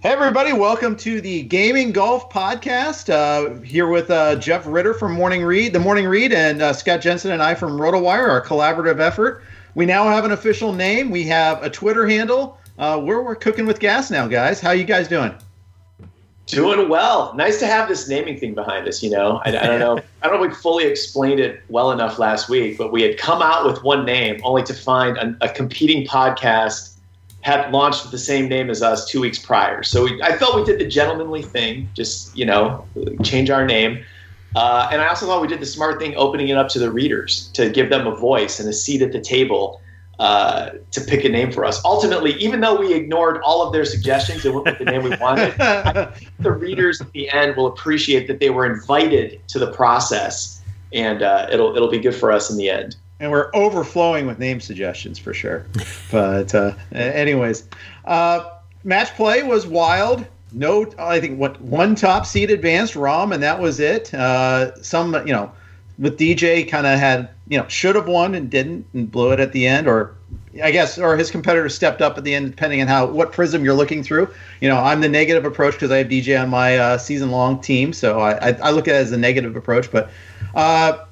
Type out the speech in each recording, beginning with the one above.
Hey, everybody, welcome to the Gaming Golf Podcast. Uh, here with uh, Jeff Ritter from Morning Read, the Morning Read, and uh, Scott Jensen and I from RotoWire, our collaborative effort. We now have an official name. We have a Twitter handle. Uh, we're, we're cooking with gas now, guys. How you guys doing? Doing well. Nice to have this naming thing behind us. You know, I, I don't know. I don't know if we fully explained it well enough last week, but we had come out with one name only to find a, a competing podcast had launched with the same name as us two weeks prior. So we, I felt we did the gentlemanly thing, just you know, change our name. Uh, and I also thought we did the smart thing, opening it up to the readers to give them a voice and a seat at the table uh, to pick a name for us. Ultimately, even though we ignored all of their suggestions and went with the name we wanted, the readers at the end will appreciate that they were invited to the process, and uh, it'll it'll be good for us in the end and we're overflowing with name suggestions for sure. but uh, anyways, uh, match play was wild. No, I think what one top seed advanced Rahm, and that was it. Uh, some, you know, with DJ kind of had, you know, should have won and didn't and blew it at the end, or I guess, or his competitor stepped up at the end, depending on how what prism you're looking through. You know, I'm the negative approach because I have DJ on my uh, season long team, so I, I, I, look at it as a negative approach. But uh,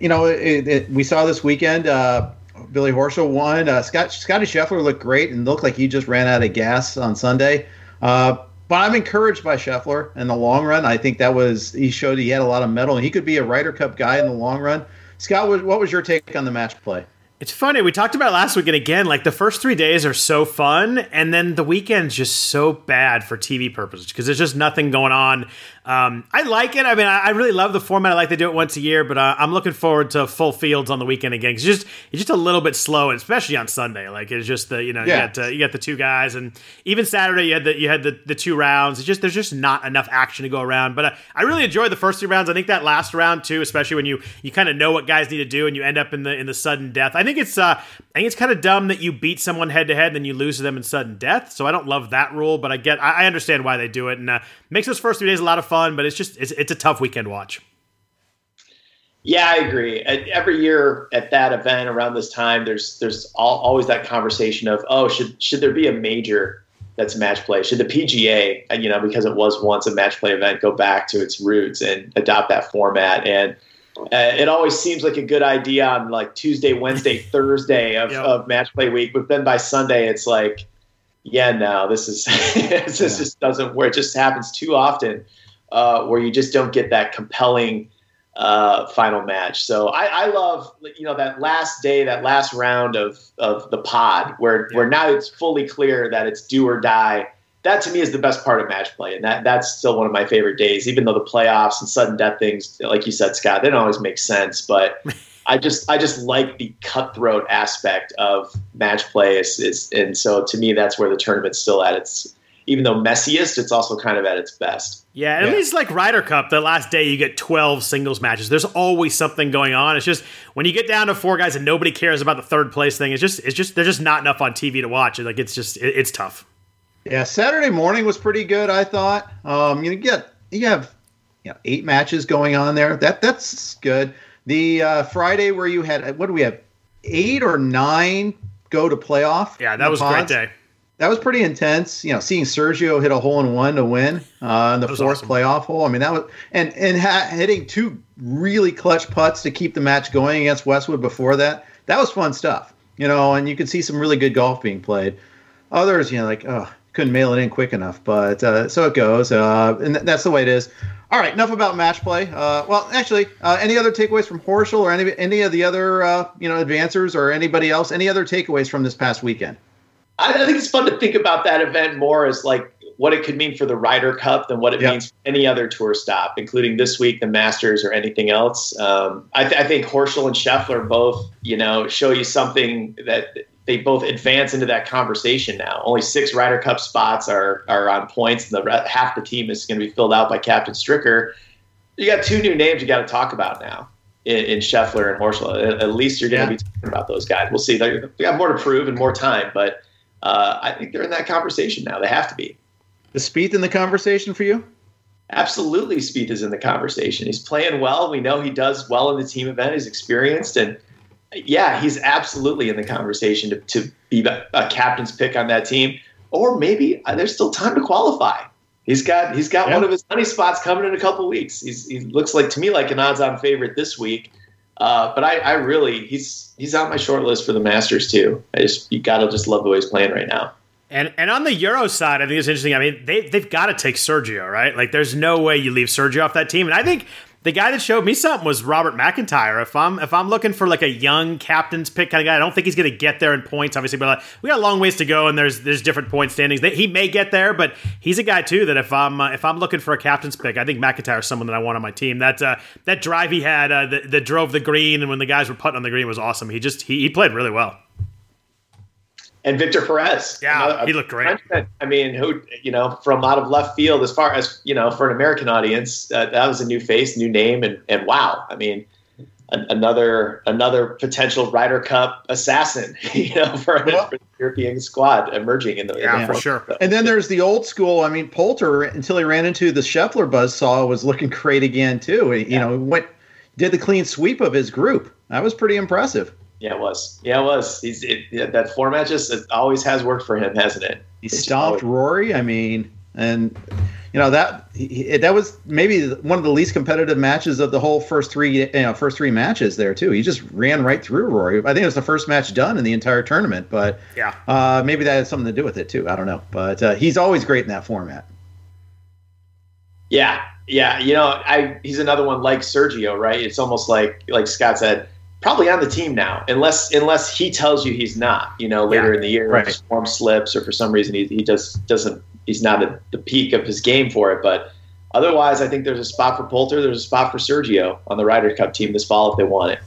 you know, it, it, we saw this weekend. Uh, Billy Horschel won. Uh, Scott Scotty Scheffler looked great and looked like he just ran out of gas on Sunday. Uh, but I'm encouraged by Scheffler in the long run. I think that was he showed he had a lot of mettle and he could be a Ryder Cup guy in the long run. Scott, what was your take on the match play? It's funny. We talked about last week and again. Like the first three days are so fun, and then the weekend's just so bad for TV purposes because there's just nothing going on. Um, I like it. I mean, I, I, really love the format. I like they do it once a year, but uh, I'm looking forward to full fields on the weekend again. It's just it's just a little bit slow, and especially on Sunday. Like it's just the you know yeah. you got uh, you got the two guys, and even Saturday you had the you had the, the two rounds. It's just there's just not enough action to go around. But uh, I really enjoyed the first three rounds. I think that last round too, especially when you you kind of know what guys need to do, and you end up in the in the sudden death. I think it's uh, I think it's kind of dumb that you beat someone head to head, and then you lose to them in sudden death. So I don't love that rule, but I get I, I understand why they do it, and uh, makes those first three days a lot of fun. But it's just it's it's a tough weekend watch. Yeah, I agree. Every year at that event around this time, there's there's all, always that conversation of oh should should there be a major that's match play? Should the PGA, uh, you know, because it was once a match play event, go back to its roots and adopt that format? And uh, it always seems like a good idea on like Tuesday, Wednesday, Thursday of, yep. of match play week, but then by Sunday it's like, yeah, no, this is this yeah. just doesn't work. It just happens too often uh, where you just don't get that compelling uh, final match. So I, I, love you know that last day, that last round of of the pod, where yeah. where now it's fully clear that it's do or die. That to me is the best part of match play, and that that's still one of my favorite days. Even though the playoffs and sudden death things, like you said, Scott, they don't always make sense, but I just I just like the cutthroat aspect of match play is, is and so to me that's where the tournament's still at its even though messiest, it's also kind of at its best. Yeah, at yeah. least like Ryder Cup, the last day you get 12 singles matches. There's always something going on. It's just when you get down to four guys and nobody cares about the third place thing, it's just it's just there's just not enough on TV to watch. Like it's just it, it's tough. Yeah, Saturday morning was pretty good, I thought. Um, you get you have you know, eight matches going on there. That that's good. The uh, Friday where you had what do we have? Eight or nine go to playoff. Yeah, that was a great day. That was pretty intense. You know, seeing Sergio hit a hole in one to win uh, in the fourth awesome. playoff hole. I mean, that was and and ha- hitting two really clutch putts to keep the match going against Westwood before that. That was fun stuff. You know, and you could see some really good golf being played. Others, you know, like oh, couldn't mail it in quick enough, but uh, so it goes, uh, and th- that's the way it is. All right, enough about match play. Uh, well, actually, uh, any other takeaways from Horschel or any any of the other uh, you know advancers or anybody else? Any other takeaways from this past weekend? I, think it's fun to think about that event more as like what it could mean for the Ryder Cup than what it yep. means for any other tour stop, including this week, the Masters, or anything else. Um, I, th- I, think Horschel and Scheffler both, you know, show you something that they both advance into that conversation now. Only six Ryder Cup spots are are on points, and the half the team is going to be filled out by Captain Stricker. You got two new names you got to talk about now in, in Scheffler and Horschel. At, at least you're going to yeah. be talking about those guys. We'll see. They got more to prove and more time, but uh, I think they're in that conversation now. They have to be. Is Spieth in the conversation for you? Absolutely, Spieth is in the conversation. He's playing well. We know he does well in the team event. He's experienced, and yeah, he's absolutely in the conversation to, to be a captain's pick on that team. Or maybe uh, there's still time to qualify. He's got he's got yeah. one of his honey spots coming in a couple weeks. He's, he looks like to me like an odds-on favorite this week. Uh, but I, I, really he's he's on my short list for the Masters too. I just you gotta just love the way he's playing right now. And and on the Euro side, I think it's interesting. I mean, they they've got to take Sergio, right? Like, there's no way you leave Sergio off that team. And I think the guy that showed me something was Robert MacIntyre. If I'm if I'm looking for like a young captain's pick kind of guy, I don't think he's going to get there in points, obviously. But like, we got a long ways to go, and there's there's different point standings. He may get there, but he's a guy too that if I'm uh, if I'm looking for a captain's pick, I think MacIntyre is someone that I want on my team. That uh, that drive he had uh, that, that drove the green, and when the guys were putting on the green was awesome. He just he, he played really well and Victor Perez. Yeah, another, he looked great. I mean, who you know from out of left field, as far as you know, for an American audience, uh, that was a new face, new name, and and wow, I mean, another another potential Ryder Cup assassin, you know, for, well, for the European squad emerging in the yeah in the for sure. And then there's the old school. I mean, Poulter until he ran into the Scheffler buzzsaw was looking great again too. You yeah. know, went did the clean sweep of his group. That was pretty impressive. Yeah, it was. Yeah, it was. He's it, yeah, that format just it always has worked for him, hasn't it? He stomped always- Rory. I mean, and you know that he, that was maybe one of the least competitive matches of the whole first three you know first three matches there too. He just ran right through Rory. I think it was the first match done in the entire tournament, but yeah, uh, maybe that had something to do with it too. I don't know, but uh, he's always great in that format. Yeah, yeah, you know, I he's another one like Sergio, right? It's almost like like Scott said probably on the team now, unless unless he tells you he's not. You know, later yeah, in the year, right. if form slips or for some reason he he just doesn't he's not at the peak of his game for it. But otherwise, I think there's a spot for Poulter. There's a spot for Sergio on the Ryder Cup team this fall if they want it.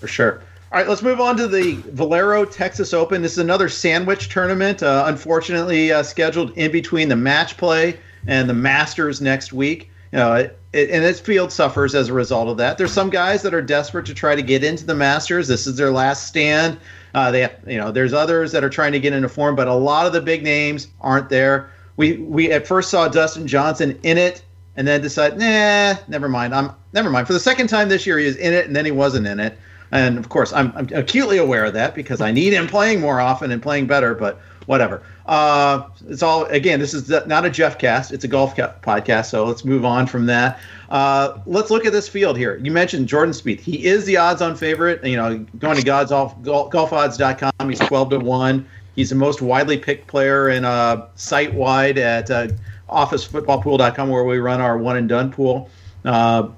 For sure. All right, let's move on to the Valero Texas Open. This is another sandwich tournament, uh, unfortunately uh, scheduled in between the match play and the Masters next week. You know, it, and its field suffers as a result of that. There's some guys that are desperate to try to get into the Masters. This is their last stand. Uh, they, you know, there's others that are trying to get into form, but a lot of the big names aren't there. We we at first saw Dustin Johnson in it, and then decided, nah, never mind. I'm never mind. For the second time this year, he was in it, and then he wasn't in it. And of course, I'm, I'm acutely aware of that because I need him playing more often and playing better. But whatever. Uh, it's all again. This is not a Jeff cast; it's a golf podcast. So let's move on from that. Uh, let's look at this field here. You mentioned Jordan Spieth. He is the odds-on favorite. You know, going to God's golf, golfodds.com, he's twelve to one. He's the most widely picked player in uh, site wide at uh, officefootballpool.com, where we run our one and done pool. Uh,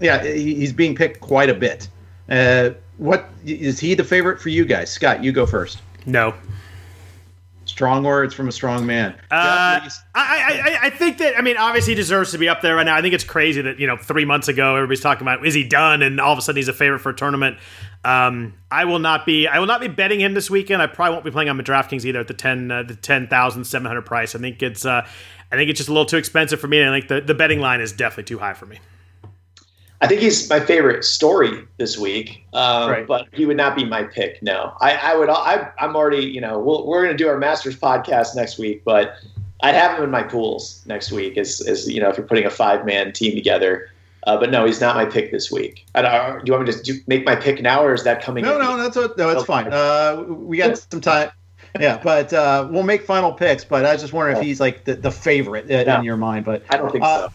yeah, he's being picked quite a bit. Uh, what is he the favorite for you guys? Scott, you go first. No, Strong words from a strong man. Uh, I, I, I think that I mean obviously he deserves to be up there right now. I think it's crazy that you know three months ago everybody's talking about is he done, and all of a sudden he's a favorite for a tournament. Um, I will not be I will not be betting him this weekend. I probably won't be playing on the DraftKings either at the ten uh, the ten thousand seven hundred price. I think it's uh, I think it's just a little too expensive for me. And I think the, the betting line is definitely too high for me. I think he's my favorite story this week, um, right. but he would not be my pick. No, I, I would. I, am already. You know, we we are going to do our Masters podcast next week, but I'd have him in my pools next week. As, as you know, if you're putting a five man team together. Uh, but no, he's not my pick this week. do you want me to do, make my pick now, or is that coming? No, no, that's what, no, it's okay. fine. Uh, we got some time. yeah, but uh, we'll make final picks. But I was just wondering if he's like the, the favorite uh, in your mind. But I don't think uh, so.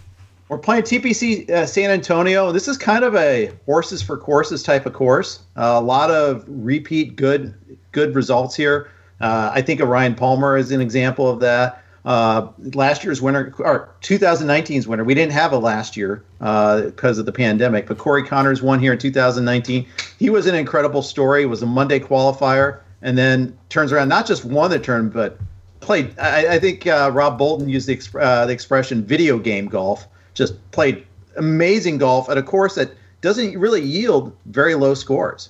We're playing TPC uh, San Antonio. This is kind of a horses for courses type of course. Uh, a lot of repeat good good results here. Uh, I think of Ryan Palmer as an example of that. Uh, last year's winner, or 2019's winner, we didn't have a last year because uh, of the pandemic, but Corey Conners won here in 2019. He was an incredible story. It was a Monday qualifier, and then turns around not just won the turn, but played. I, I think uh, Rob Bolton used the, the expression "video game golf." Just played amazing golf at a course that doesn't really yield very low scores.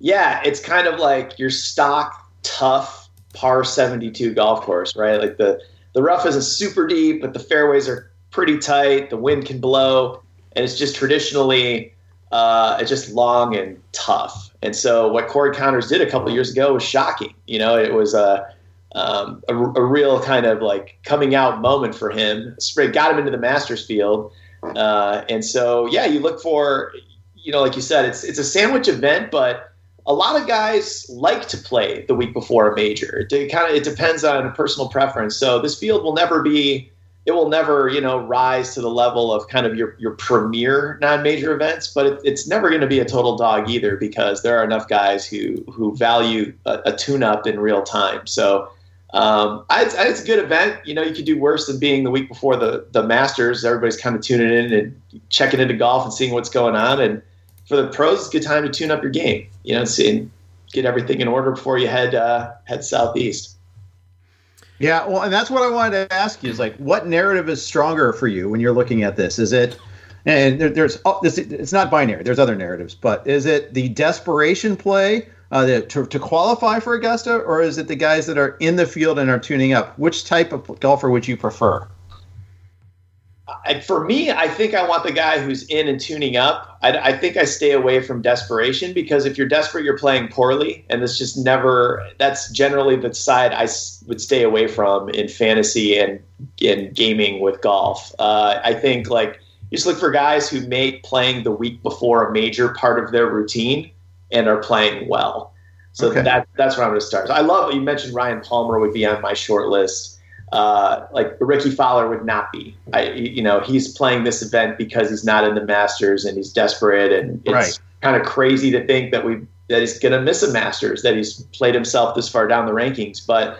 Yeah, it's kind of like your stock tough par 72 golf course, right? Like the the rough isn't super deep, but the fairways are pretty tight. The wind can blow, and it's just traditionally uh, it's just long and tough. And so what Corey Conners did a couple years ago was shocking. You know, it was a um, a, a, real kind of like coming out moment for him. Spray got him into the Masters field, uh, and so yeah, you look for, you know, like you said, it's it's a sandwich event, but a lot of guys like to play the week before a major. It kind of it depends on personal preference. So this field will never be. It will never, you know, rise to the level of kind of your, your premier non-major events, but it, it's never going to be a total dog either because there are enough guys who who value a, a tune-up in real time. So um, I, it's a good event. You know, you could do worse than being the week before the the Masters. Everybody's kind of tuning in and checking into golf and seeing what's going on. And for the pros, it's a good time to tune up your game. You know, and get everything in order before you head uh, head southeast. Yeah, well, and that's what I wanted to ask you is like, what narrative is stronger for you when you're looking at this? Is it, and there, there's, oh, it's not binary. There's other narratives, but is it the desperation play? Uh, to, to qualify for Augusta, or is it the guys that are in the field and are tuning up? Which type of golfer would you prefer? for me, I think I want the guy who's in and tuning up. I, I, think I stay away from desperation because if you're desperate, you're playing poorly, and this just never. That's generally the side I would stay away from in fantasy and in gaming with golf. Uh, I think like you just look for guys who make playing the week before a major part of their routine and are playing well. So okay. that that's where I'm going to start. So I love you mentioned Ryan Palmer would be on my short list. Uh, like Rickie Fowler would not be. I, you know, he's playing this event because he's not in the Masters and he's desperate, and it's right. kind of crazy to think that we that he's going to miss a Masters, that he's played himself this far down the rankings. But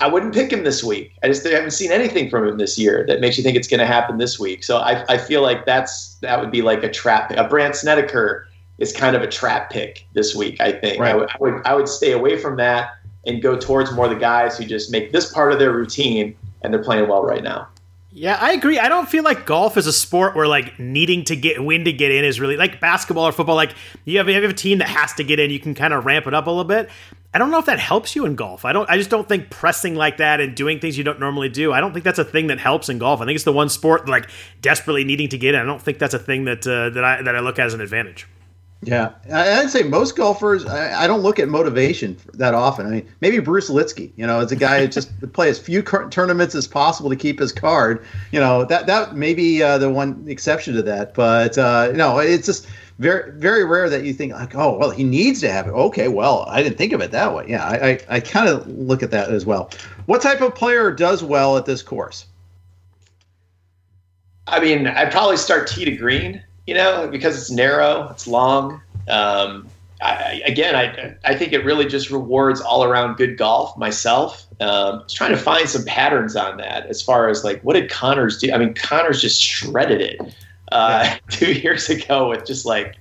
I wouldn't pick him this week. I just haven't seen anything from him this year that makes you think it's going to happen this week. So I, I feel like that's that would be like a trap. A Brandt Snedeker is kind of a trap pick this week. I think right. I, w- I would I would stay away from that and go towards more the guys who just make this part of their routine and they're playing well right now. Yeah, I agree. I don't feel like golf is a sport where like needing to get win to get in is really like basketball or football. Like you have, you have a team that has to get in, you can kind of ramp it up a little bit. I don't know if that helps you in golf. I don't. I just don't think pressing like that and doing things you don't normally do. I don't think that's a thing that helps in golf. I think it's the one sport like desperately needing to get in. I don't think that's a thing that uh, that I that I look at as an advantage. Yeah, I'd say most golfers. I, don't look at motivation that often. I mean, maybe Bruce Lietzke. You know, it's a guy who just play as few tournaments as possible to keep his card. You know, that that may be uh, the one exception to that. But uh, no, it's just very very rare that you think like, oh, well, he needs to have it. Okay, well, I didn't think of it that way. Yeah, I I, I kind of look at that as well. What type of player does well at this course? I mean, I'd probably start tee to green you know, because it's narrow, it's long. Um, I, again, I I think it really just rewards all around good golf. Myself, um, I was trying to find some patterns on that as far as like what did Conners do? I mean, Conners just shredded it uh, yeah. two years ago with just like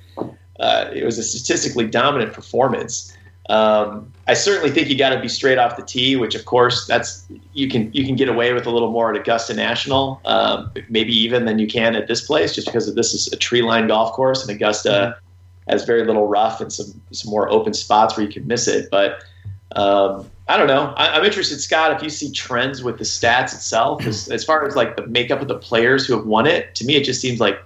uh, it was a statistically dominant performance. Um, I certainly think you got to be straight off the tee, which of course that's you can you can get away with a little more at Augusta National, um, maybe even than you can at this place, just because this is a tree lined golf course and Augusta has very little rough and some some more open spots where you can miss it. But um, I don't know. I, am interested, Scott, if you see trends with the stats itself, as, as far as like the makeup of the players who have won it. To me, it just seems like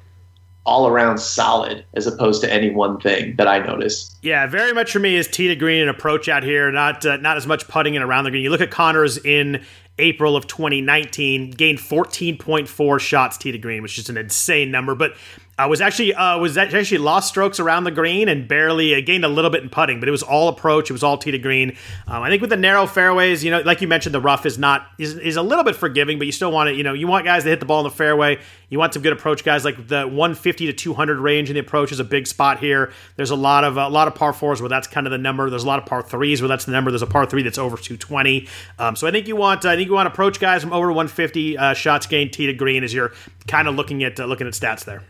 all around solid as opposed to any one thing that I notice. Yeah, very much for me is tee to green and approach out here, not uh, not as much putting in around the green. You look at Conners in April of 2019, gained 14.4 shots tee to green, which is an insane number, but I was actually uh, was actually lost strokes around the green and barely uh, gained a little bit in putting, but it was all approach. It was all tee to green. Um, I think with the narrow fairways, you know, like you mentioned, the rough is not is, is a little bit forgiving, but you still want it. You know, you want guys to hit the ball in the fairway. You want some good approach guys. Like the 150 to 200 range in the approach is a big spot here. There's a lot of a lot of par fours where that's kind of the number. There's a lot of par threes where that's the number. There's a par three that's over 220. Um, so I think you want I think you want approach guys from over 150 uh, shots gained tee to green as you're kind of looking at uh, looking at stats there.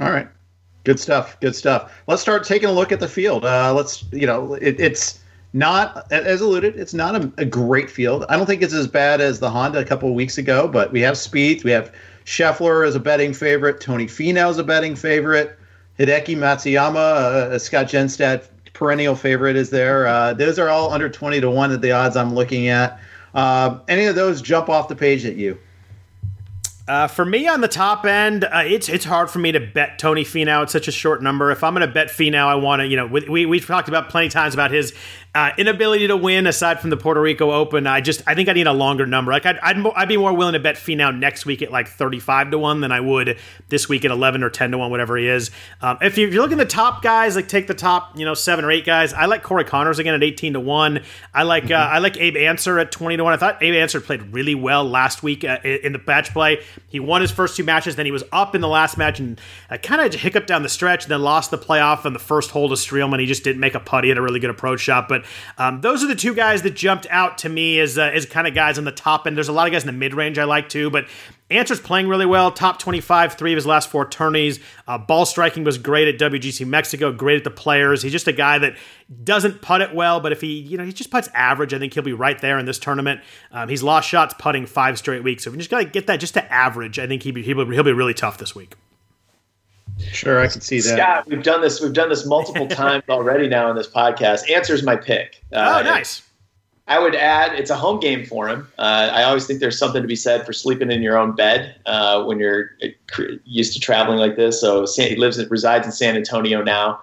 All right. Good stuff. Good stuff. Let's start taking a look at the field. Uh, let's, you know, it, it's not, as alluded, it's not a, a, great field. I don't think it's as bad as the Honda a couple of weeks ago, but we have Spieth. we have Scheffler as a betting favorite, Tony Finau is a betting favorite, Hideki Matsuyama, uh, Scott Genstad perennial favorite is there. Uh, those are all under 20 to 1 at the odds I'm looking at. Uh, any of those jump off the page at you? Uh, for me on the top end, uh, it's it's hard for me to bet Tony Finau at such a short number. If I'm going to bet Finau, I want to, you know, we, we, have talked about plenty of times about his uh, inability to win aside from the Puerto Rico Open. I just I think I need a longer number. Like I'd, I'd, I'd be more willing to bet Finau next week at like 35 to 1 than I would this week at 11 or 10 to 1, whatever he is. Um, if, you, if you're looking at the top guys, like take the top, you know, seven or eight guys, I like Corey Conners again at 18 to 1. I like mm-hmm. uh, I like Abe Ancer at 20 to 1. I thought Abe Ancer played really well last week uh, in the match play. He won his first two matches, then he was up in the last match and uh, kind of hiccuped down the stretch, and then lost the playoff on the first hole to Streelman. He just didn't make a putt. He had a really good approach shot. But um, those are the two guys that jumped out to me as, uh, as kind of guys on the top end. There's a lot of guys in the mid range I like too, but Ancer's playing really well. Top 25, three of his last four tourneys. Uh, ball striking was great at WGC Mexico, great at the players. He's just a guy that doesn't putt it well, but if he, you know, he just puts average, I think he'll be right there in this tournament. Um, he's lost shots putting five straight weeks. So if you just got to get that just to average, I think be, he'll be really tough this week. Sure, I can see that. Scott, we've done this. We've done this multiple times already now in this podcast. Ancer's my pick. Uh, oh, nice. I would add it's a home game for him. Uh, I always think there's something to be said for sleeping in your own bed uh, when you're uh, used to traveling like this. So he lives, and resides in San Antonio now.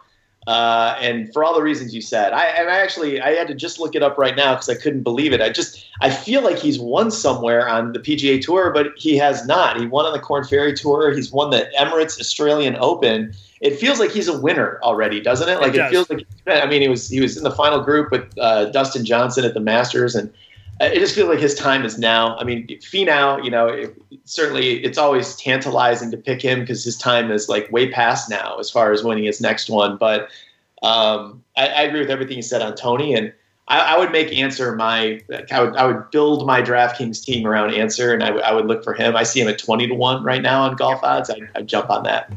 Uh, and for all the reasons you said, I, and I actually I had to just look it up right now because I couldn't believe it. I just I feel like he's won somewhere on the PGA Tour, but he has not. He won on the Korn Ferry Tour. He's won the Emirates Australian Open. It feels like he's a winner already, doesn't it? Like it, it feels like I mean, he was he was in the final group with uh, Dustin Johnson at the Masters, and it just feels like his time is now. I mean, Finau, you know, it, certainly it's always tantalizing to pick him because his time is like way past now as far as winning his next one. But um, I, I, agree with everything you said on Tony, and I, I, would make Ancer my. I would I would build my DraftKings team around Ancer, and I, w- I would look for him. I see him at twenty to one right now on golf odds. I, I'd jump on that.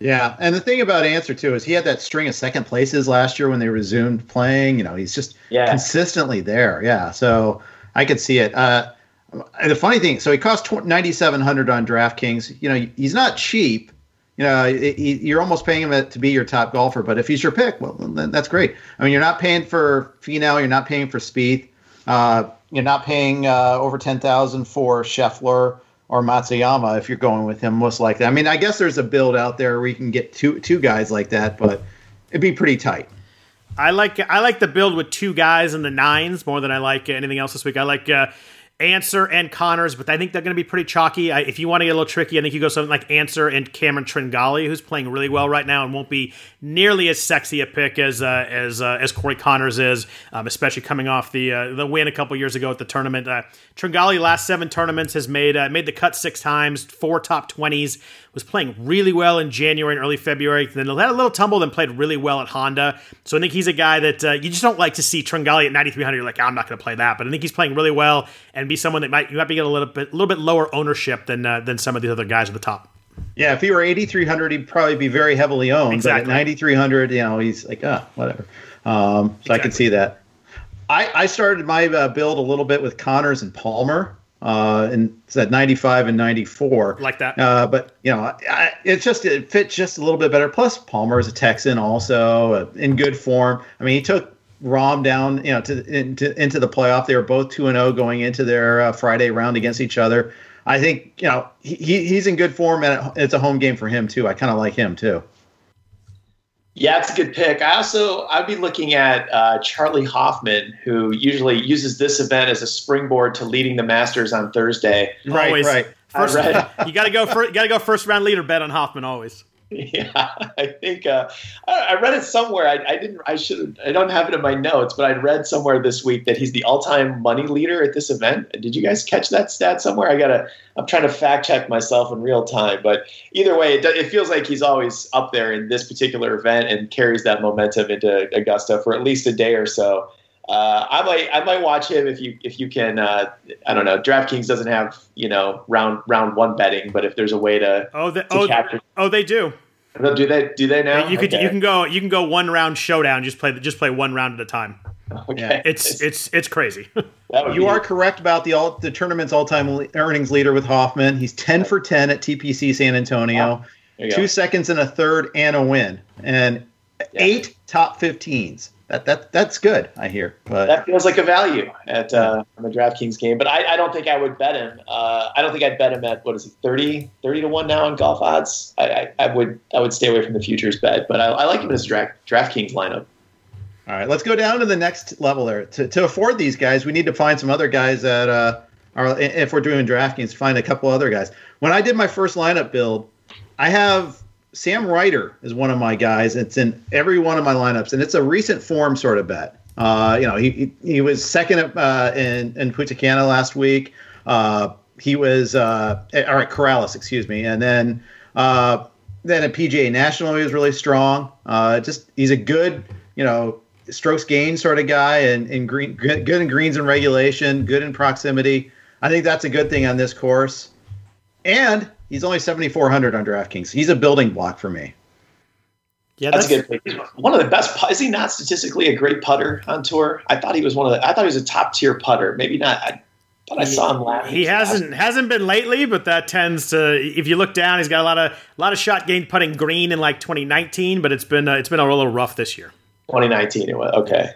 Yeah, and the thing about Ancer too is he had that string of second places last year when they resumed playing. You know, he's just yeah. consistently there. Yeah, so I could see it. Uh, the funny thing, so he cost ninety seven hundred on DraftKings. You know, he's not cheap. You know, you're almost paying him to be your top golfer. But if he's your pick, well, then that's great. I mean, you're not paying for Finau, you're not paying for Spieth, uh, you're not paying uh, over ten thousand for Scheffler or Matsuyama if you're going with him, most likely. I mean, I guess there's a build out there where you can get two two guys like that, but it'd be pretty tight. I like I like the build with two guys in the nines more than I like anything else this week. I like uh, Ancer and Conners, but I think they're going to be pretty chalky. I, if you want to get a little tricky, I think you go something like Ancer and Cameron Tringale, who's playing really well right now and won't be nearly as sexy a pick as uh, as uh, as Corey Conners is, um, especially coming off the uh, the win a couple years ago at the tournament. Uh, Tringale last seven tournaments has made uh, made the cut six times, four top twenties. Was playing really well in January and early February. Then had a little tumble, then played really well at Honda. So I think he's a guy that uh, you just don't like to see Tringale at 9300. You're like, oh, I'm not going to play that, but I think he's playing really well and be someone that might you might be getting a little bit a little bit lower ownership than uh, than some of the other guys at the top. Yeah, if he were 8,300, he'd probably be very heavily owned. Exactly. But at 9,300, you know, he's like, ah, whatever. Um, so I can see that. I, I started my uh, build a little bit with Conners and Palmer. Uh, and it's at 95 and 94. Like that. Uh, but, you know, I, it's just, it fits just a little bit better. Plus, Palmer is a Texan also uh, in good form. I mean, he took Rahm down, you know, to into, into the playoff. They were both 2 and 0 going into their uh, Friday round against each other. I think, you know, he, he's in good form and it's a home game for him too. I kind of like him too. Yeah, it's a good pick. I also I'd be looking at uh, Charlie Hoffman, who usually uses this event as a springboard to leading the Masters on Thursday. Right, always. right. First, you got to go for you got to go first round leader bet on Hoffman always. Yeah, I think uh, I, I read it somewhere. I, I didn't. I should. I don't have it in my notes, but I read somewhere this week that he's the all-time money leader at this event. Did you guys catch that stat somewhere? I gotta. I'm trying to fact check myself in real time, but either way, it, it feels like he's always up there in this particular event and carries that momentum into Augusta for at least a day or so. Uh, I might I might watch him if you if you can. Uh, I don't know. DraftKings doesn't have you know round round one betting, but if there's a way to Oh, the, to oh, capture, oh, they do. do they do they now? You could Okay. you can go you can go one round showdown. Just play just play one round at a time. Okay. Yeah. It's it's it's crazy. You be- are correct about the all, the tournament's all-time le- earnings leader with Hoffman. He's 10 for 10 at TPC San Antonio. There you go. Two seconds and a third and a win. And eight top 15s. That that that's good, I hear. But That feels like a value at uh, on the DraftKings game, but I, I don't think I would bet him. Uh, I don't think I'd bet him at what is it 30, 30 to one now on golf odds. I, I, I would I would stay away from the futures bet, but I, I like him in his draft, DraftKings lineup. All right, let's go down to the next level there. To, to afford these guys, we need to find some other guys that uh, are, if we're doing DraftKings, find a couple other guys. When I did my first lineup build, I have Sam Ryder is one of my guys. It's in every one of my lineups, and it's a recent form sort of bet. Uh, you know, he, he, was second uh, in, in Punta Cana last week. Uh, he was, uh, all right, Corales, excuse me. And then, uh, then at PGA National, he was really strong. Uh, just, he's a good, you know, strokes gain sort of guy and, and green, good, good in greens and regulation, good in proximity. I think that's a good thing on this course. And he's only 7,400 on DraftKings. He's a building block for me. Yeah, That's, a good pick. One of the best. pu- Is he not statistically a great putter on tour? I thought he was one of the. I thought he was a top tier putter. Maybe not. I thought I saw him last. He hasn't hasn't been lately, but that tends to. If you look down, he's got a lot of a lot of shot gain putting green in like 2019, but it's been uh, it's been a little rough this year. 2019. It was okay.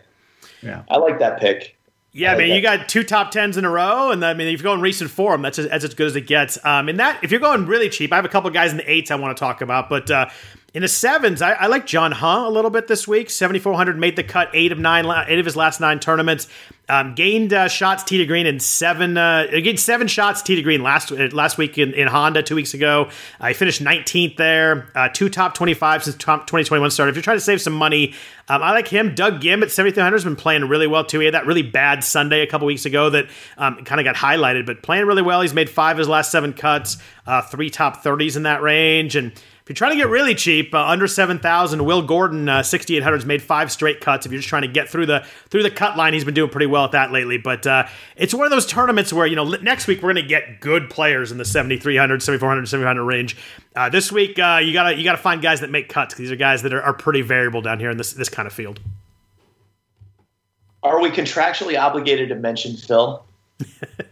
Yeah. I like that pick. Yeah, I mean, you got two top tens in a row, and I mean, if you go in recent form, that's as, that's as good as it gets. Um, in that, if you're going really cheap, I have a couple guys in the eights I want to talk about, but uh, in the sevens, I, I like John Huh a little bit this week. 7,400 made the cut, eight of nine, eight of his last nine tournaments. Um, gained uh, shots tee to green in seven. Uh, gained seven shots tee to green last uh, last week in, in Honda two weeks ago. Uh, he finished 19th there. Uh, two top 25 since top 2021 started. If you're trying to save some money, um, I like him. Doug Ghim at 7,300 has been playing really well too. He had that really bad Sunday a couple weeks ago that um, kind of got highlighted, but playing really well. He's made five of his last seven cuts, uh, three top 30s in that range, and you're trying to get really cheap, uh, under seven thousand, Will Gordon, uh, 6,800 has made five straight cuts. If you're just trying to get through the through the cut line, he's been doing pretty well at that lately. But uh, it's one of those tournaments where you know next week we're going to get good players in the 7,300, 7,400, 7,500 range. Uh, this week uh, you gotta you gotta find guys that make cuts. These are guys that are, are pretty variable down here in this this kind of field. Are we contractually obligated to mention Phil?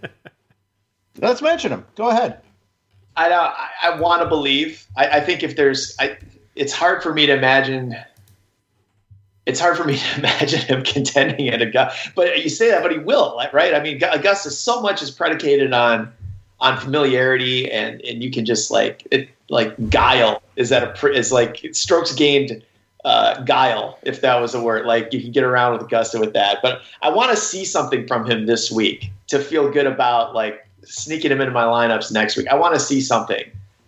Let's mention him. Go ahead. I don't- I, I want to believe. I, I think if there's, I, it's hard for me to imagine. It's hard for me to imagine him contending at Augusta. But you say that, but he will, right? I mean, Augusta so much is predicated on on familiarity, and and you can just like it, like guile. Is that a is like strokes gained uh, guile, if that was a word. Like you can get around with Augusta with that. But I want to see something from him this week to feel good about like sneaking him into my lineups next week. I want to see something.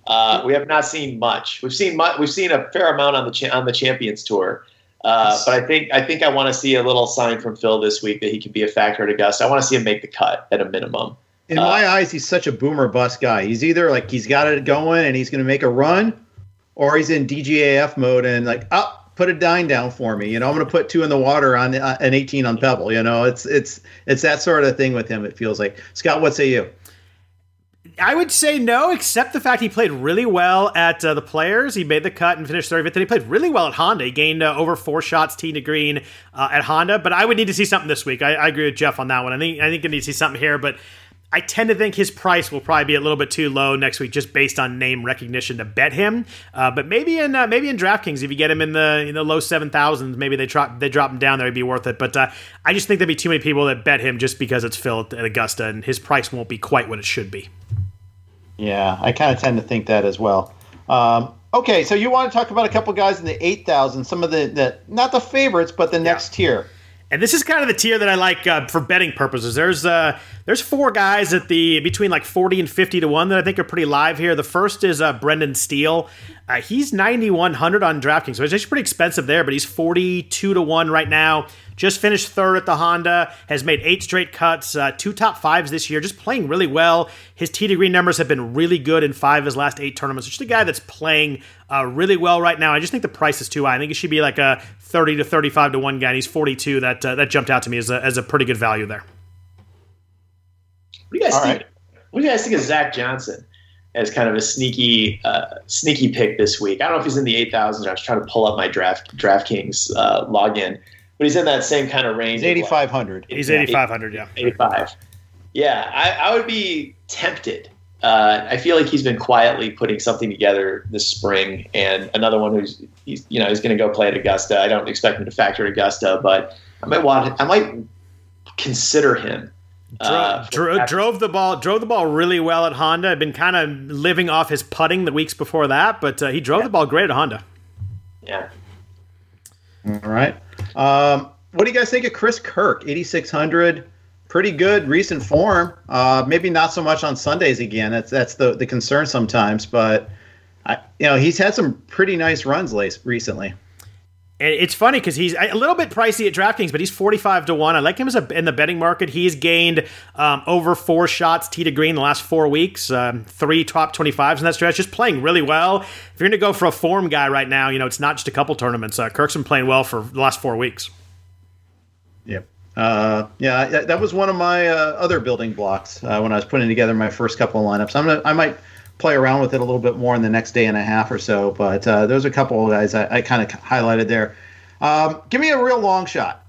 Uh, we have not seen much. We've seen much, we've seen a fair amount on the cha- on the Champions Tour, uh, but I think I think I want to see a little sign from Phil this week that he can be a factor at Augusta. I want to see him make the cut at a minimum. In Uh, my eyes, he's such a boomer bust guy. He's either like he's got it going and he's going to make a run, or he's in DGAF mode and like, oh, put a dime down for me. You know, I'm going to put two in the water on uh, an 18 on Pebble. You know, it's it's it's that sort of thing with him. It feels like Scott. What say you? I would say no, except the fact he played really well at uh, the Players. He made the cut and finished third. But then he played really well at Honda. He gained uh, over four shots tee to green uh, at Honda. But I would need to see something this week. I, I, agree with Jeff on that one. I think I think I need to see something here. But I tend to think his price will probably be a little bit too low next week, just based on name recognition to bet him. Uh, but maybe in uh, maybe in DraftKings, if you get him in the in the low seven thousands, maybe they drop they drop him down there, it'd be worth it. But uh, I just think there'd be too many people that bet him just because it's Phil at Augusta, and his price won't be quite what it should be. Yeah, I kind of tend to think that as well. Um, okay, so you want to talk about a couple guys in the eight thousand, some of the, the not the favorites, but the next yeah. tier. And this is kind of the tier that I like uh, for betting purposes. There's uh, there's four guys at the between like 40 and 50 to one that I think are pretty live here. The first is uh, Brendan Steele. Uh, he's 9100 on DraftKings, so it's actually pretty expensive there, but he's 42 to one right now. Just finished third at the Honda, has made eight straight cuts, uh, two top fives this year, just playing really well. His tee to green numbers have been really good in five of his last eight tournaments. Just a guy that's playing uh, really well right now. I just think the price is too high. I think it should be like a 30 to 35 to 1 guy, and he's 42. That uh, that jumped out to me as a, as a pretty good value there. What do you guys All think? Right. What do you guys think of Zach Johnson as kind of a sneaky uh, sneaky pick this week? I don't know if he's in the 8,000s. I was trying to pull up my draft DraftKings uh, login but he's in that same kind of range. He's 8,500. He's 8,500, yeah. 85. Yeah, I, I would be tempted. Uh, I feel like he's been quietly putting something together this spring, and another one who's he's you know he's going to go play at Augusta. I don't expect him to factor at Augusta, but I might want I might consider him. Uh, drove, drove the ball drove the ball really well at Honda. I've been kind of living off his putting the weeks before that, but uh, he drove yeah. the ball great at Honda. Yeah. All right. Um, what do you guys think of Chris Kirk, 8,600? Pretty good recent form. Uh, maybe not so much on Sundays again. That's that's the, the concern sometimes, but I, you know he's had some pretty nice runs late, recently. It's funny because he's a little bit pricey at DraftKings, but he's forty-five to one. I like him as a in the betting market. He's gained um, over four shots tee to green the last four weeks, um, three top twenty-fives in that stretch. Just playing really well. If you're going to go for a form guy right now, you know it's not just a couple tournaments. Uh, Kirk's been playing well for the last four weeks. Yep. Uh, yeah, that was one of my uh, other building blocks uh, when I was putting together my first couple of lineups. I'm gonna, I might play around with it a little bit more in the next day and a half or so, but uh, those are a couple of guys I, I kind of highlighted there. Um, give me a real long shot.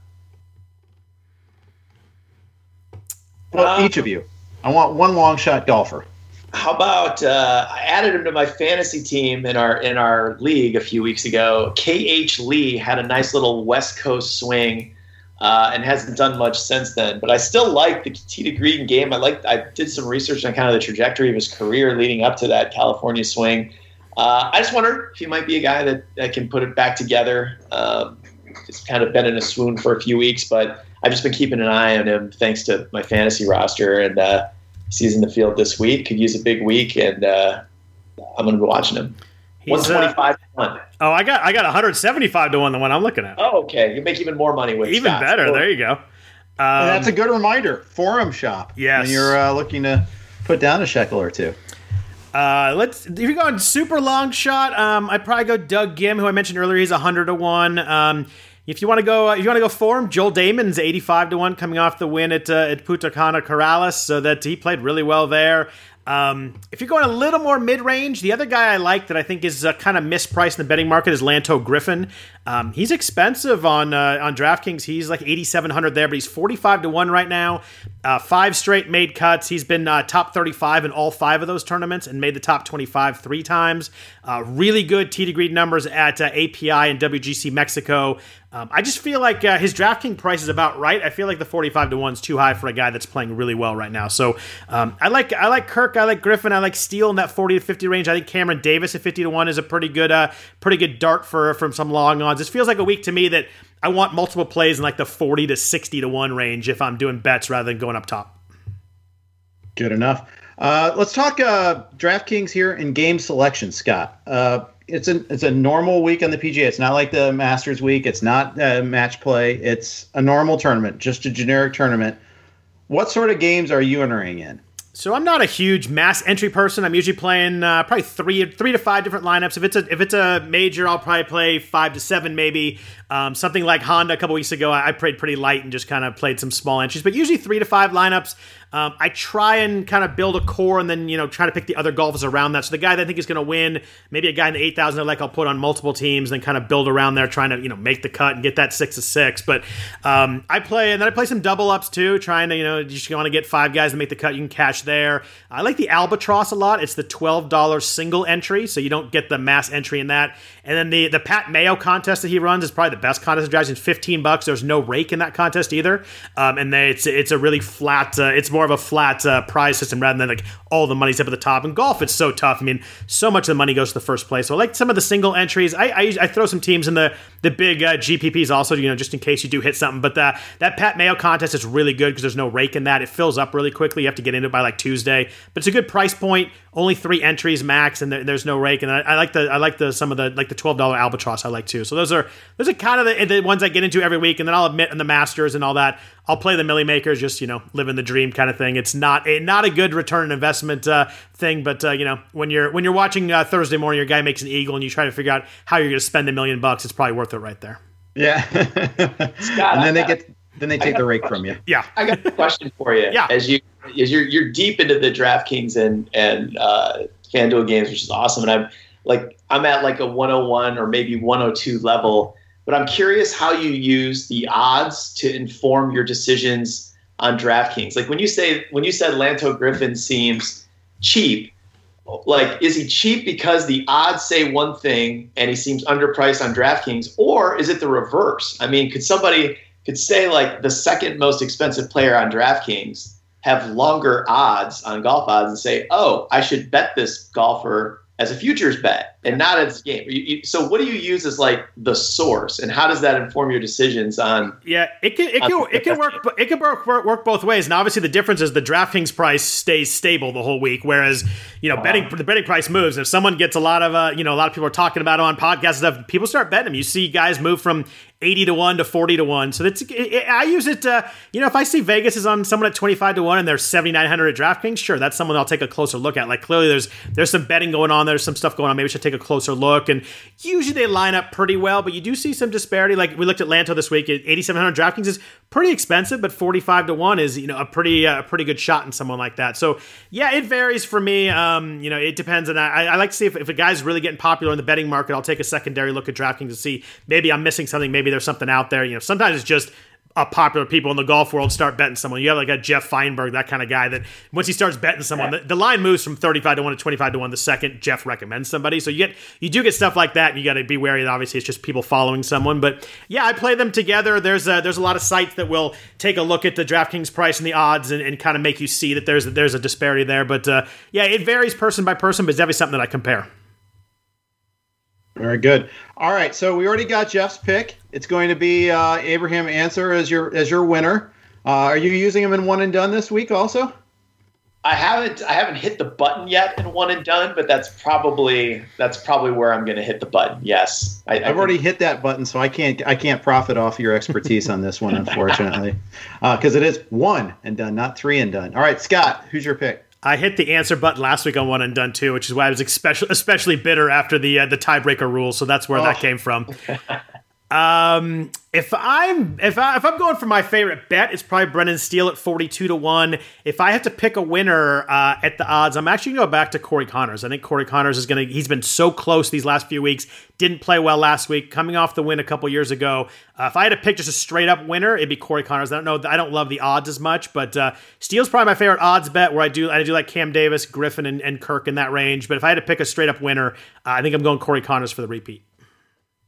Well, um, each of you. I want one long shot golfer. How about uh, I added him to my fantasy team in our in our league a few weeks ago. KH Lee had a nice little West Coast swing uh, and hasn't done much since then. But I still like the to green game. I like. I did some research on kind of the trajectory of his career leading up to that California swing. Uh, I just wonder if he might be a guy that, that can put it back together. Um, it's kind of been in a swoon for a few weeks, but I've just been keeping an eye on him thanks to my fantasy roster. And uh, in the field this week. Could use a big week, and uh, I'm going to be watching him. One twenty five to one. Oh, I got I got 175 to one. The one I'm looking at. Oh, okay. You make even more money with even better. There you go. Um, that's a good reminder. Forum shop. Yes. When you're uh, looking to put down a shekel or two. Uh, let's if you're going super long shot, um, I'd probably go Doug Ghim, who I mentioned earlier. He's hundred to one. Um, if you want to go, uh, if you want to go for him, Joel Dahmen's eighty-five to one, coming off the win at uh, at Punta Cana Corales, so that he played really well there. Um, if you're going a little more mid range, the other guy I like that I think is uh, kind of mispriced in the betting market is Lanto Griffin. Um, he's expensive on uh, on DraftKings. He's like 8,700 there, but he's 45 to one right now. Uh, five straight made cuts. He's been uh, top 35 in all five of those tournaments and made the top 25 three times. Uh, really good tee to green numbers at uh, API and WGC Mexico. Um, I just feel like uh, his DraftKings price is about right. I feel like the 45 to one is too high for a guy that's playing really well right now. So um, I like I like Kirk, I like Griffin, I like Steele in that 40 to 50 range. I think Cameron Davis at 50 to one is a pretty good uh, pretty good dart for from some long odds. This feels like a week to me that I want multiple plays in like the 40 to 60 to 1 range if I'm doing bets rather than going up top. Good enough. Uh, let's talk uh, DraftKings here in game selection, Scott. Uh, it's a it's a normal week on the PGA. It's not like the Masters week. It's not match play. It's a normal tournament, just a generic tournament. What sort of games are you entering in? So I'm not a huge mass entry person. I'm usually playing uh, probably three three to five different lineups. If it's a if it's a major, I'll probably play five to seven maybe. Um, something like Honda a couple weeks ago, I, I, played pretty light and just kind of played some small entries, but usually three to five lineups. Um, I try and kind of build a core and then, you know, try to pick the other golfers around that. So the guy that I think is going to win, maybe a guy in the 8,000 I like, I'll put on multiple teams and kind of build around there, trying to, you know, make the cut and get that six to six. But um, I play, and then I play some double ups too, trying to, you know, you just want to get five guys to make the cut. You can cash there. I like the Albatross a lot. It's the $12 single entry, so you don't get the mass entry in that. And then the, the Pat Mayo contest that he runs is probably the best contest of drives. It's 15 bucks. There's no rake in that contest either. Um, and they, it's, it's a really flat, uh, it's more of a flat uh, prize system rather than like all the money's up at the top. And golf, it's so tough. I mean, so much of the money goes to the first place. So I like some of the single entries. I, I, I throw some teams in the the big uh, GPPs also, you know, just in case you do hit something. But the, that Pat Mayo contest is really good because there's no rake in that. It fills up really quickly. You have to get into it by like Tuesday, but it's a good price point. Only three entries max, and there, there's no rake. And I, I, like the I like the some of the like the twelve dollar albatross I like too. So those are those are kind of the, the ones I get into every week. And then I'll admit in the Masters and all that, I'll play the Millie Makers, just you know, living the dream kind of thing. It's not a not a good return on investment uh, thing, but uh, you know, when you're when you're watching uh, Thursday morning, your guy makes an eagle, and you try to figure out how you're going to spend a million bucks, it's probably worth it right there. Yeah, Scott, and then I they got- get then they take the rake from you. Yeah, I got a question for you. Yeah. As you you're you're deep into the DraftKings and and uh, FanDuel games, which is awesome, and I'm like I'm at like a 101 or maybe 102 level, but I'm curious how you use the odds to inform your decisions on DraftKings. Like when you say when you said Lanto Griffin seems cheap, like is he cheap because the odds say one thing and he seems underpriced on DraftKings, or is it the reverse? I mean, could somebody could say like the second most expensive player on DraftKings have longer odds on golf odds and say, oh, I should bet this golfer as a futures bet and not as game. You, you, so what do you use as like the source, and how does that inform your decisions on? Yeah, it can it can it can work it can work, work work both ways. And obviously the difference is the DraftKings price stays stable the whole week, whereas you know betting the betting price moves. If someone gets a lot of uh, you know a lot of people are talking about it on podcasts stuff, people start betting them. You see guys move from 80 to 1 to 40 to 1. So that's it, it, I use it uh, you know if I see Vegas is on someone at 25 to 1 and they're 7900 at DraftKings, sure, that's someone I'll take a closer look at. Like clearly there's there's some betting going on, there's some stuff going on. Maybe I should take a closer look and usually they line up pretty well, but you do see some disparity. Like we looked at Lanto this week, 8700 DraftKings is pretty expensive, but 45 to 1 is, you know, a pretty uh, a pretty good shot in someone like that. So, yeah, it varies for me. Um, you know, it depends and I, I like to see if, if a guy's really getting popular in the betting market, I'll take a secondary look at DraftKings to see maybe I'm missing something, maybe there's something out there. You know, sometimes it's just uh, popular people in the golf world start betting someone. You have like a Jeff Feinberg, that kind of guy that once he starts betting someone, the, the line moves from 35 to 1 to 25 to 1 the second Jeff recommends somebody. So you get you do get stuff like that and you got to be wary that obviously it's just people following someone. But yeah, I play them together. There's a, there's a lot of sites that will take a look at the DraftKings price and the odds and, and kind of make you see that there's there's a disparity there. But uh, yeah, it varies person by person, but it's definitely something that I compare. Very good. All right, so we already got Jeff's pick. It's going to be uh, Abraham Ancer as your as your winner. Uh, are you using him in one and done this week also? I haven't I haven't hit the button yet in one and done, but that's probably that's probably where I'm going to hit the button. Yes, I, I've already hit that button, so I can't I can't profit off your expertise on this one, unfortunately, because it is one and done, not three and done. All right, Scott, who's your pick? I hit the Ancer button last week on one and done too, which is why I was especially especially bitter after the uh, the tiebreaker rule. So that's where that Oh. came from. Um, if I'm if I if I'm going for my favorite bet, it's probably Brendan Steele at forty two to one. If I have to pick a winner uh, at the odds, I'm actually going to go back to Corey Conners. I think Corey Conners is going to. He's been so close these last few weeks. Didn't play well last week, coming off the win a couple years ago. Uh, if I had to pick just a straight up winner, it'd be Corey Conners. I don't know. I don't love the odds as much, but uh, Steele's probably my favorite odds bet. Where I do I do like Cam Davis, Griffin, and, and Kirk in that range. But if I had to pick a straight up winner, uh, I think I'm going Corey Conners for the repeat.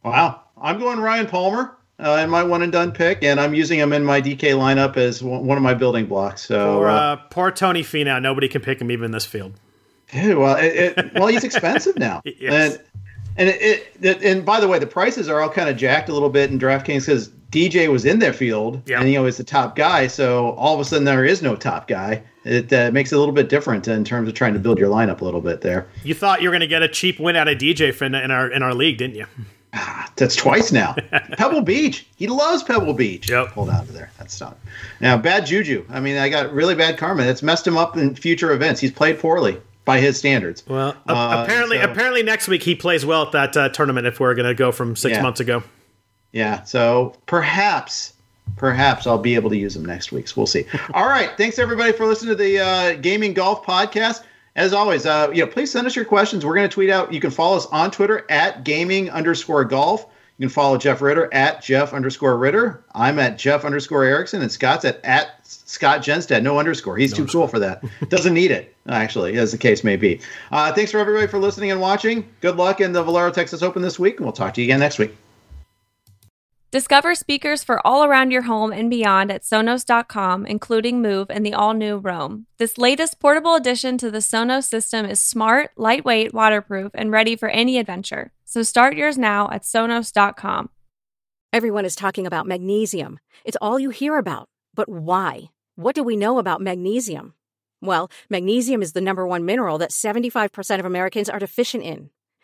Wow, I'm going Ryan Palmer uh, in my one and done pick, and I'm using him in my DK lineup as one one of my building blocks. So, Or uh, uh, poor Tony Finau. Nobody can pick him even in this field. Dude, well, it, it, well, he's expensive now, Yes. and and it, it, and by the way, the prices are all kind of jacked a little bit in DraftKings because DJ was in their field, Yeah. and he was the top guy. So all of a sudden there is no top guy. It uh, makes it a little bit different in terms of trying to build your lineup a little bit there. You thought you were going to get a cheap win out of DJ in our in our league, didn't you? That's twice now. Pebble Beach. He loves Pebble Beach. Yep. Hold out of there. That's not. Now, bad juju. I mean, I got really bad karma. It's messed him up in future events. He's played poorly by his standards. Well, Uh, apparently, so- apparently next week he plays well at that uh, tournament. If we're going to go from six Yeah. months ago, Yeah. So perhaps perhaps I'll be able to use them next week. So we'll see. All right. Thanks everybody for listening to the uh, Gaming Golf podcast. As always, uh, you know, please send us your questions. We're going to tweet out. You can follow us on Twitter at gaming underscore golf. You can follow Jeff Ritter at Jeff underscore Ritter. I'm at Jeff underscore Erickson, and Scott's at at Scott Genstead. No underscore. He's no too underscore. cool for that. Doesn't need it, actually, as the case may be. Uh, thanks for everybody for listening and watching. Good luck in the Valero Texas Open this week, and we'll talk to you again next week. Discover speakers for all around your home and beyond at Sonos.com, including Move and the all new Roam. This latest portable addition to the Sonos system is smart, lightweight, waterproof, and ready for any adventure. So start yours now at Sonos.com. Everyone is talking about magnesium. It's all you hear about. But why? What do we know about magnesium? Well, magnesium is the number one mineral that 75% of Americans are deficient in.